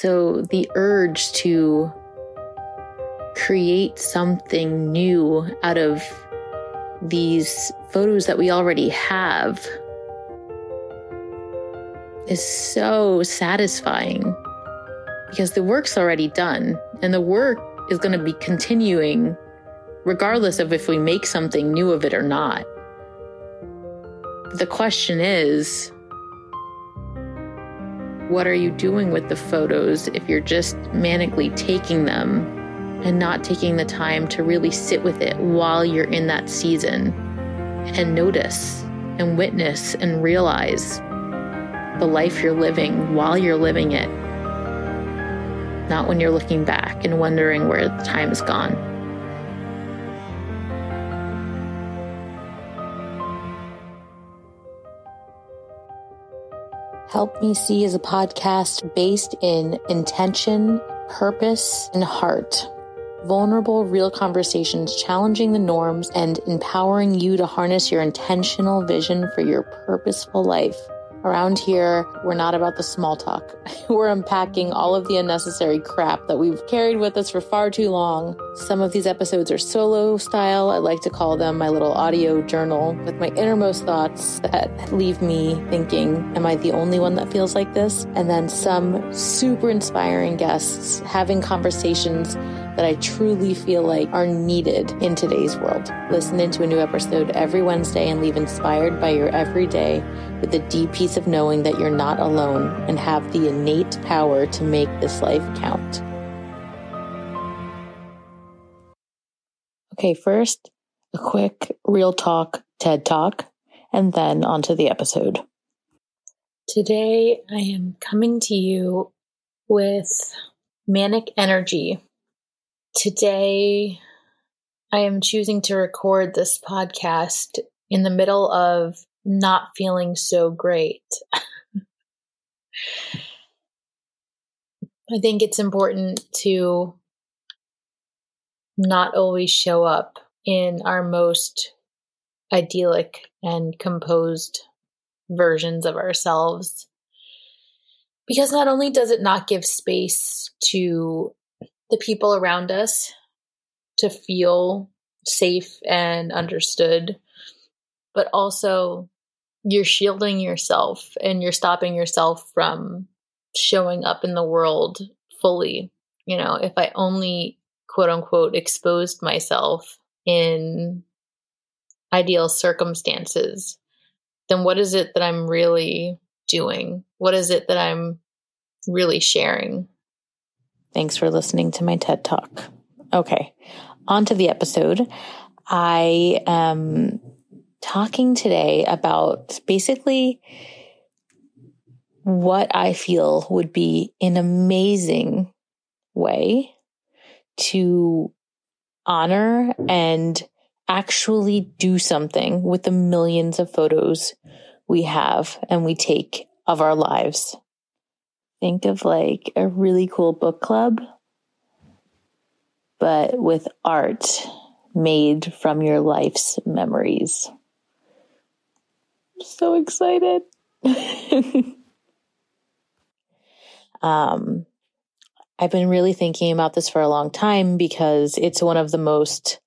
So the urge to create something new out of these photos that we already have is so satisfying because the work's already done and the work is going to be continuing regardless of if we make something new of it or not. The question is, what are you doing with the photos if you're just manically taking them and not taking the time to really sit with it while you're in that season and notice and witness and realize the life you're living while you're living it, not when you're looking back and wondering where the time has gone. Help Me See is a podcast based in intention, purpose, and heart. Vulnerable, real conversations challenging the norms and empowering you to harness your intentional vision for your purposeful life. Around here, we're not about the small talk. we're unpacking all of the unnecessary crap that we've carried with us for far too long. Some of these episodes are solo style. I like to call them my little audio journal with my innermost thoughts that leave me thinking, am I the only one that feels like this? And then some super inspiring guests having conversations that I truly feel like are needed in today's world. Listen into a new episode every Wednesday and leave inspired by your everyday with the deep peace of knowing that you're not alone and have the innate power to make this life count. Okay, first, a quick real talk TED talk, and then onto the episode. Today, I am coming to you with manic energy Today, I am choosing to record this podcast in the middle of not feeling so great. I think it's important to not always show up in our most idyllic and composed versions of ourselves. Because not only does it not give space to the people around us to feel safe and understood, but also you're shielding yourself and you're stopping yourself from showing up in the world fully. You know, if I only quote unquote exposed myself in ideal circumstances, then what is it that I'm really doing? What is it that I'm really sharing? Thanks for listening to my TED Talk. Okay, on to the episode. I am talking today about basically what I feel would be an amazing way to honor and actually do something with the millions of photos we have and we take of our lives think of like a really cool book club, but with art made from your life's memories. I'm so excited. um, I've been really thinking about this for a long time because it's one of the most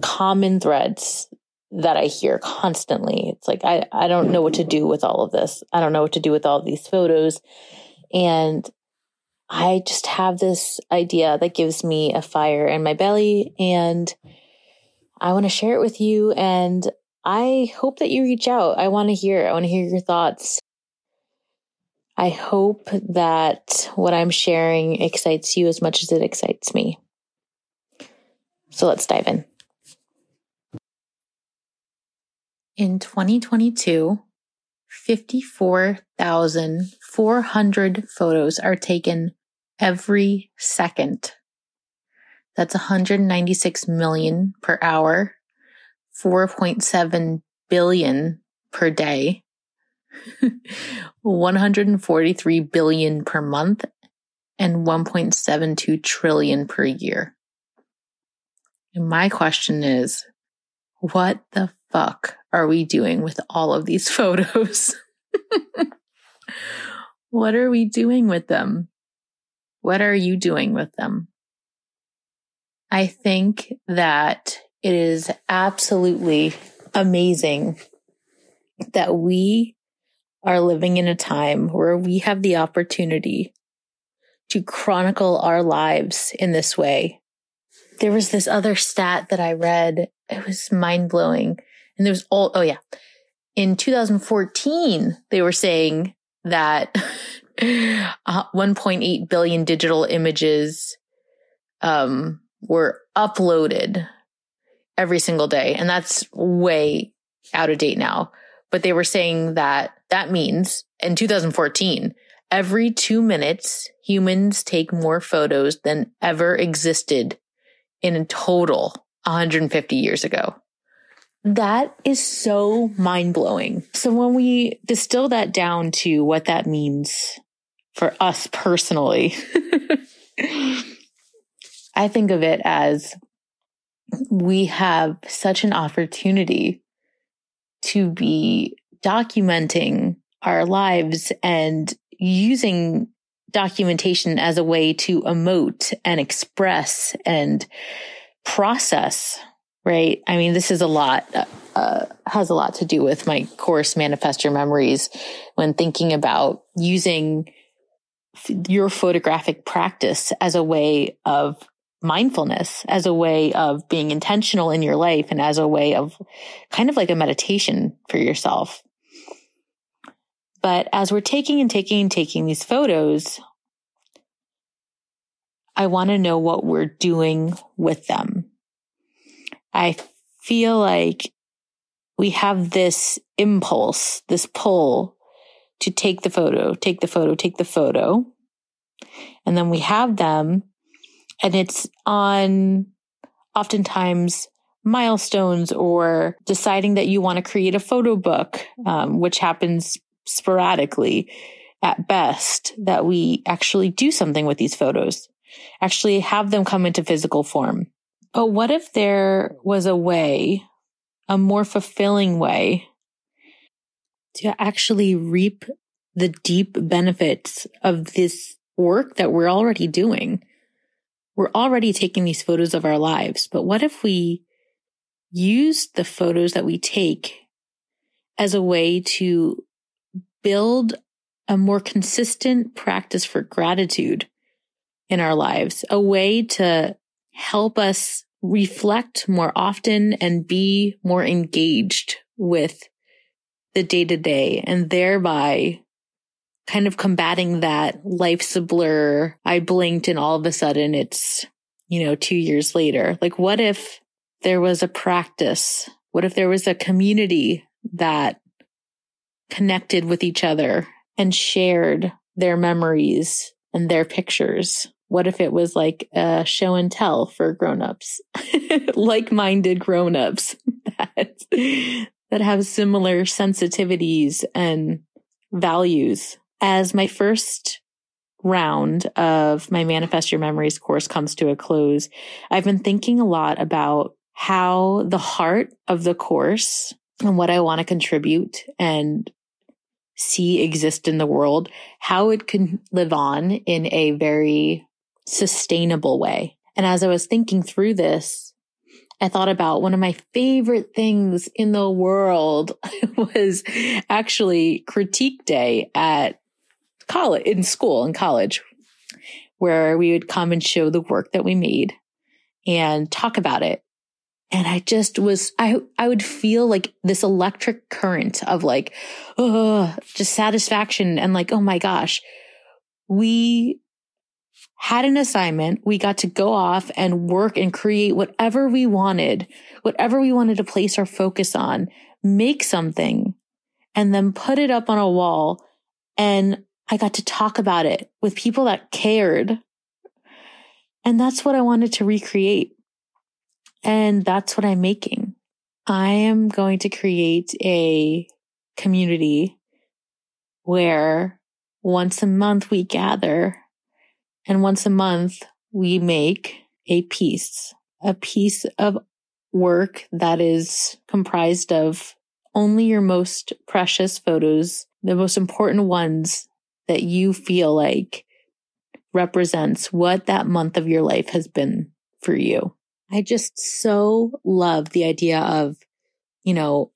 common threads that I hear constantly. It's like, I, I don't know what to do with all of this. I don't know what to do with all these photos. And I just have this idea that gives me a fire in my belly and I want to share it with you. And I hope that you reach out. I want to hear, I want to hear your thoughts. I hope that what I'm sharing excites you as much as it excites me. So let's dive in. In 2022, 54,400 photos are taken every second. That's 196 million per hour, 4.7 billion per day, 143 billion per month, and 1.72 trillion per year. And my question is, what the fuck are we doing with all of these photos? what are we doing with them? What are you doing with them? I think that it is absolutely amazing that we are living in a time where we have the opportunity to chronicle our lives in this way. There was this other stat that I read. It was mind blowing. And there was all, oh yeah. In 2014, they were saying that uh, 1.8 billion digital images um, were uploaded every single day. And that's way out of date now. But they were saying that that means in 2014, every two minutes, humans take more photos than ever existed in total 150 years ago. That is so mind blowing. So when we distill that down to what that means for us personally, I think of it as we have such an opportunity to be documenting our lives and using documentation as a way to emote and express and process, right? I mean, this is a lot, uh, has a lot to do with my course, Manifest Your Memories, when thinking about using your photographic practice as a way of mindfulness as a way of being intentional in your life and as a way of kind of like a meditation for yourself. But as we're taking and taking and taking these photos, I want to know what we're doing with them. I feel like we have this impulse, this pull to take the photo, take the photo, take the photo. And then we have them and it's on oftentimes milestones or deciding that you want to create a photo book, um, which happens sporadically at best, that we actually do something with these photos, actually have them come into physical form. But what if there was a way, a more fulfilling way to actually reap the deep benefits of this work that we're already doing? we're already taking these photos of our lives, but what if we use the photos that we take as a way to build a more consistent practice for gratitude in our lives, a way to help us reflect more often and be more engaged with the day to day and thereby kind of combating that life's a blur. I blinked and all of a sudden it's, you know, two years later. Like, what if there was a practice? What if there was a community that connected with each other and shared their memories and their pictures? What if it was like a show and tell for grown-ups, like-minded grown-ups that, that have similar sensitivities and values as my first round of my Manifest Your Memories course comes to a close, I've been thinking a lot about how the heart of the course and what I want to contribute and see exist in the world, how it can live on in a very sustainable way. And as I was thinking through this, I thought about one of my favorite things in the world was actually critique day at college, in school, in college, where we would come and show the work that we made and talk about it. And I just was, I, I would feel like this electric current of like, oh, just satisfaction and like, oh my gosh, we had an assignment. We got to go off and work and create whatever we wanted, whatever we wanted to place our focus on, make something and then put it up on a wall and I got to talk about it with people that cared. And that's what I wanted to recreate. And that's what I'm making. I am going to create a community where once a month we gather and once a month we make a piece, a piece of work that is comprised of only your most precious photos, the most important ones that you feel like represents what that month of your life has been for you. I just so love the idea of, you know,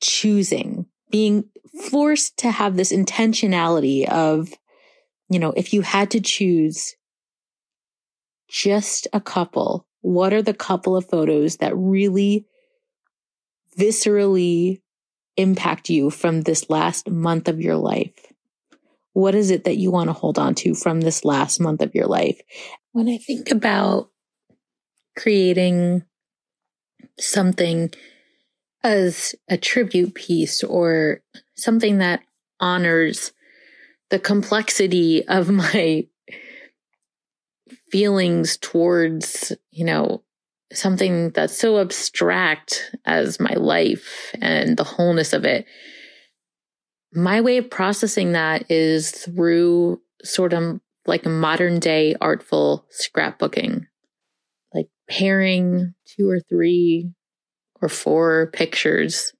choosing, being forced to have this intentionality of, you know, if you had to choose just a couple, what are the couple of photos that really viscerally impact you from this last month of your life? What is it that you want to hold on to from this last month of your life? When I think about creating something as a tribute piece or something that honors the complexity of my feelings towards, you know, something that's so abstract as my life and the wholeness of it. My way of processing that is through sort of like a modern day artful scrapbooking, pairing two or three or four pictures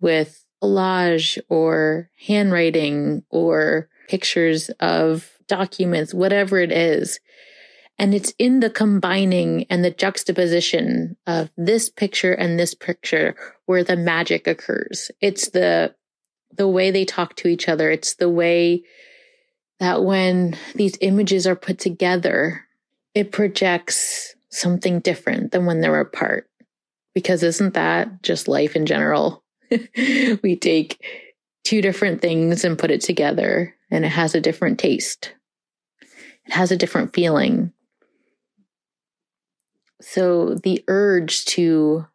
with collage or handwriting or pictures of documents, whatever it is. And it's in the combining and the juxtaposition of this picture and this picture where the magic occurs. It's the, the way they talk to each other. It's the way that when these images are put together, it projects something different than when they're apart. Because isn't that just life in general? we take two different things and put it together and it has a different taste. It has a different feeling. So the urge to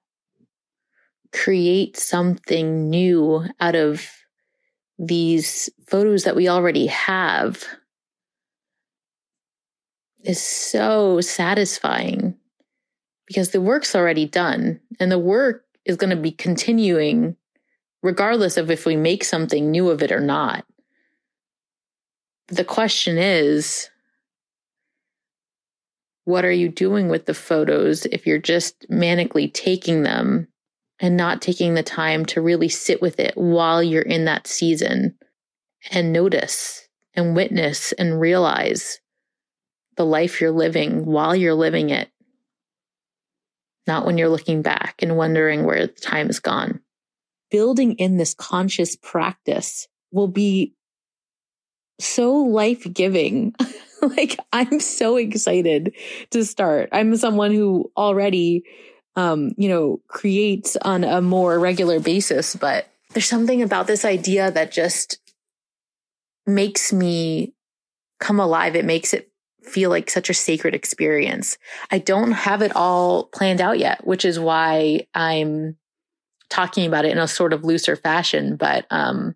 create something new out of these photos that we already have is so satisfying because the work's already done and the work is going to be continuing regardless of if we make something new of it or not. The question is, what are you doing with the photos if you're just manically taking them and not taking the time to really sit with it while you're in that season and notice and witness and realize the life you're living while you're living it, not when you're looking back and wondering where the time has gone. Building in this conscious practice will be so life giving. like I'm so excited to start. I'm someone who already, um, you know, creates on a more regular basis, but there's something about this idea that just makes me come alive. It makes it feel like such a sacred experience. I don't have it all planned out yet, which is why I'm talking about it in a sort of looser fashion. But um,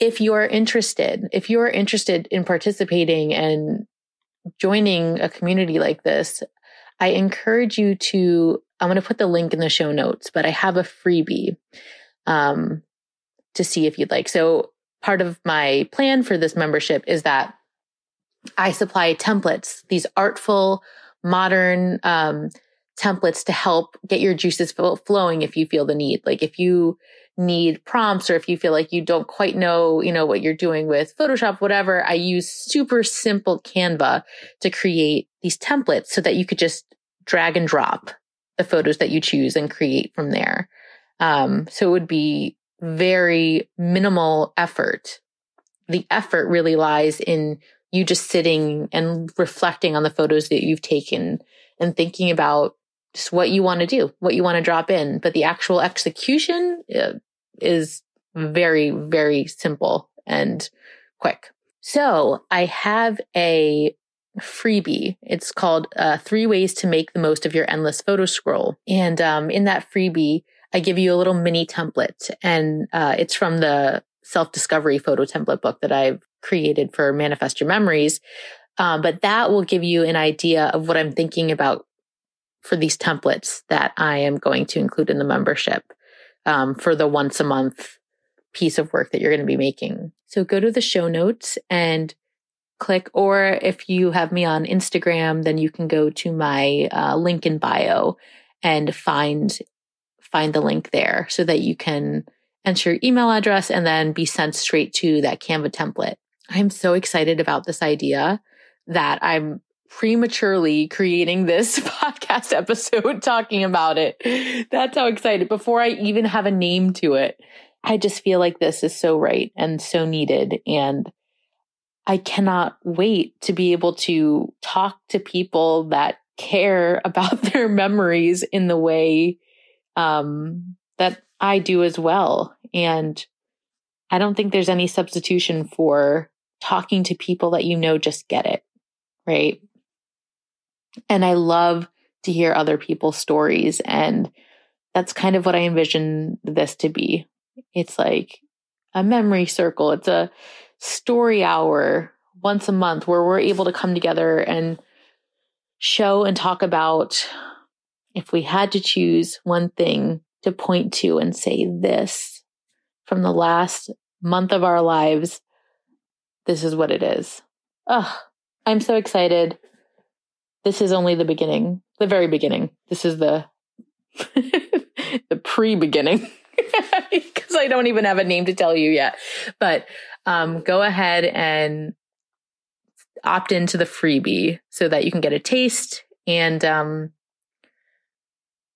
if you're interested, if you're interested in participating and joining a community like this, I encourage you to. I'm going to put the link in the show notes, but I have a freebie um, to see if you'd like. So, part of my plan for this membership is that I supply templates, these artful, modern um, templates to help get your juices flowing if you feel the need. Like if you need prompts or if you feel like you don't quite know, you know, what you're doing with Photoshop, whatever, I use super simple Canva to create these templates so that you could just drag and drop the photos that you choose and create from there. Um, so it would be very minimal effort. The effort really lies in you just sitting and reflecting on the photos that you've taken and thinking about just what you want to do, what you want to drop in. But the actual execution uh, is very, very simple and quick. So I have a freebie. It's called uh, Three Ways to Make the Most of Your Endless Photo Scroll. And um, in that freebie, I give you a little mini template, and uh, it's from the self discovery photo template book that I've created for Manifest Your Memories. Um, but that will give you an idea of what I'm thinking about for these templates that I am going to include in the membership um, for the once a month piece of work that you're going to be making. So go to the show notes and click, or if you have me on Instagram, then you can go to my uh, link in bio and find find the link there so that you can enter your email address and then be sent straight to that Canva template. I'm so excited about this idea that I'm prematurely creating this podcast episode talking about it. That's how excited before I even have a name to it. I just feel like this is so right and so needed. And I cannot wait to be able to talk to people that care about their memories in the way um, that I do as well. And I don't think there's any substitution for talking to people that you know just get it, right? And I love to hear other people's stories. And that's kind of what I envision this to be. It's like a memory circle, it's a story hour once a month where we're able to come together and show and talk about if we had to choose one thing to point to and say this from the last month of our lives this is what it is. Ugh, I'm so excited. This is only the beginning, the very beginning. This is the the pre-beginning because I don't even have a name to tell you yet. But um, go ahead and opt into the freebie so that you can get a taste and um,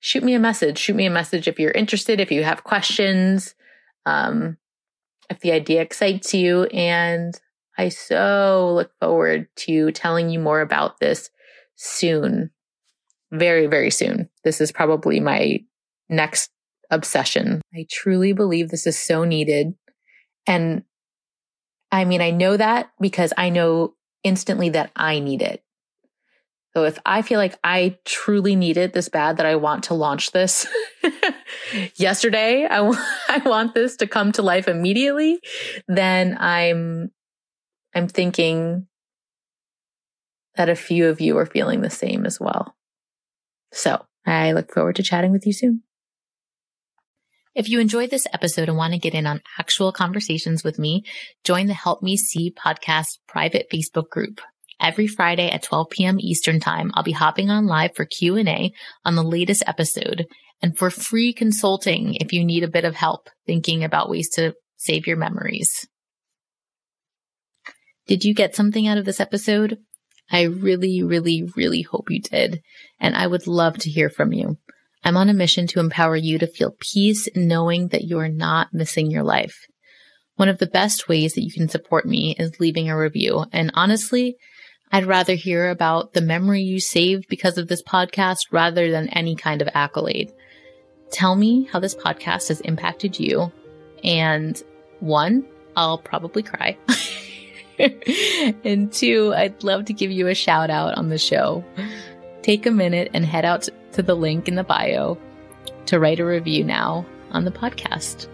shoot me a message. Shoot me a message if you're interested, if you have questions, um, if the idea excites you, and I so look forward to telling you more about this soon. Very, very soon. This is probably my next obsession. I truly believe this is so needed. And I mean, I know that because I know instantly that I need it. So if I feel like I truly need it this bad that I want to launch this yesterday, I, w- I want this to come to life immediately, then I'm I'm thinking that a few of you are feeling the same as well. So I look forward to chatting with you soon. If you enjoyed this episode and want to get in on actual conversations with me, join the Help Me See podcast private Facebook group. Every Friday at 12 p.m. Eastern time, I'll be hopping on live for Q&A on the latest episode and for free consulting if you need a bit of help thinking about ways to save your memories. Did you get something out of this episode? I really, really, really hope you did. And I would love to hear from you. I'm on a mission to empower you to feel peace knowing that you are not missing your life. One of the best ways that you can support me is leaving a review. And honestly, I'd rather hear about the memory you saved because of this podcast rather than any kind of accolade. Tell me how this podcast has impacted you. And one, I'll probably cry. and two, I'd love to give you a shout out on the show. Take a minute and head out to the link in the bio to write a review now on the podcast.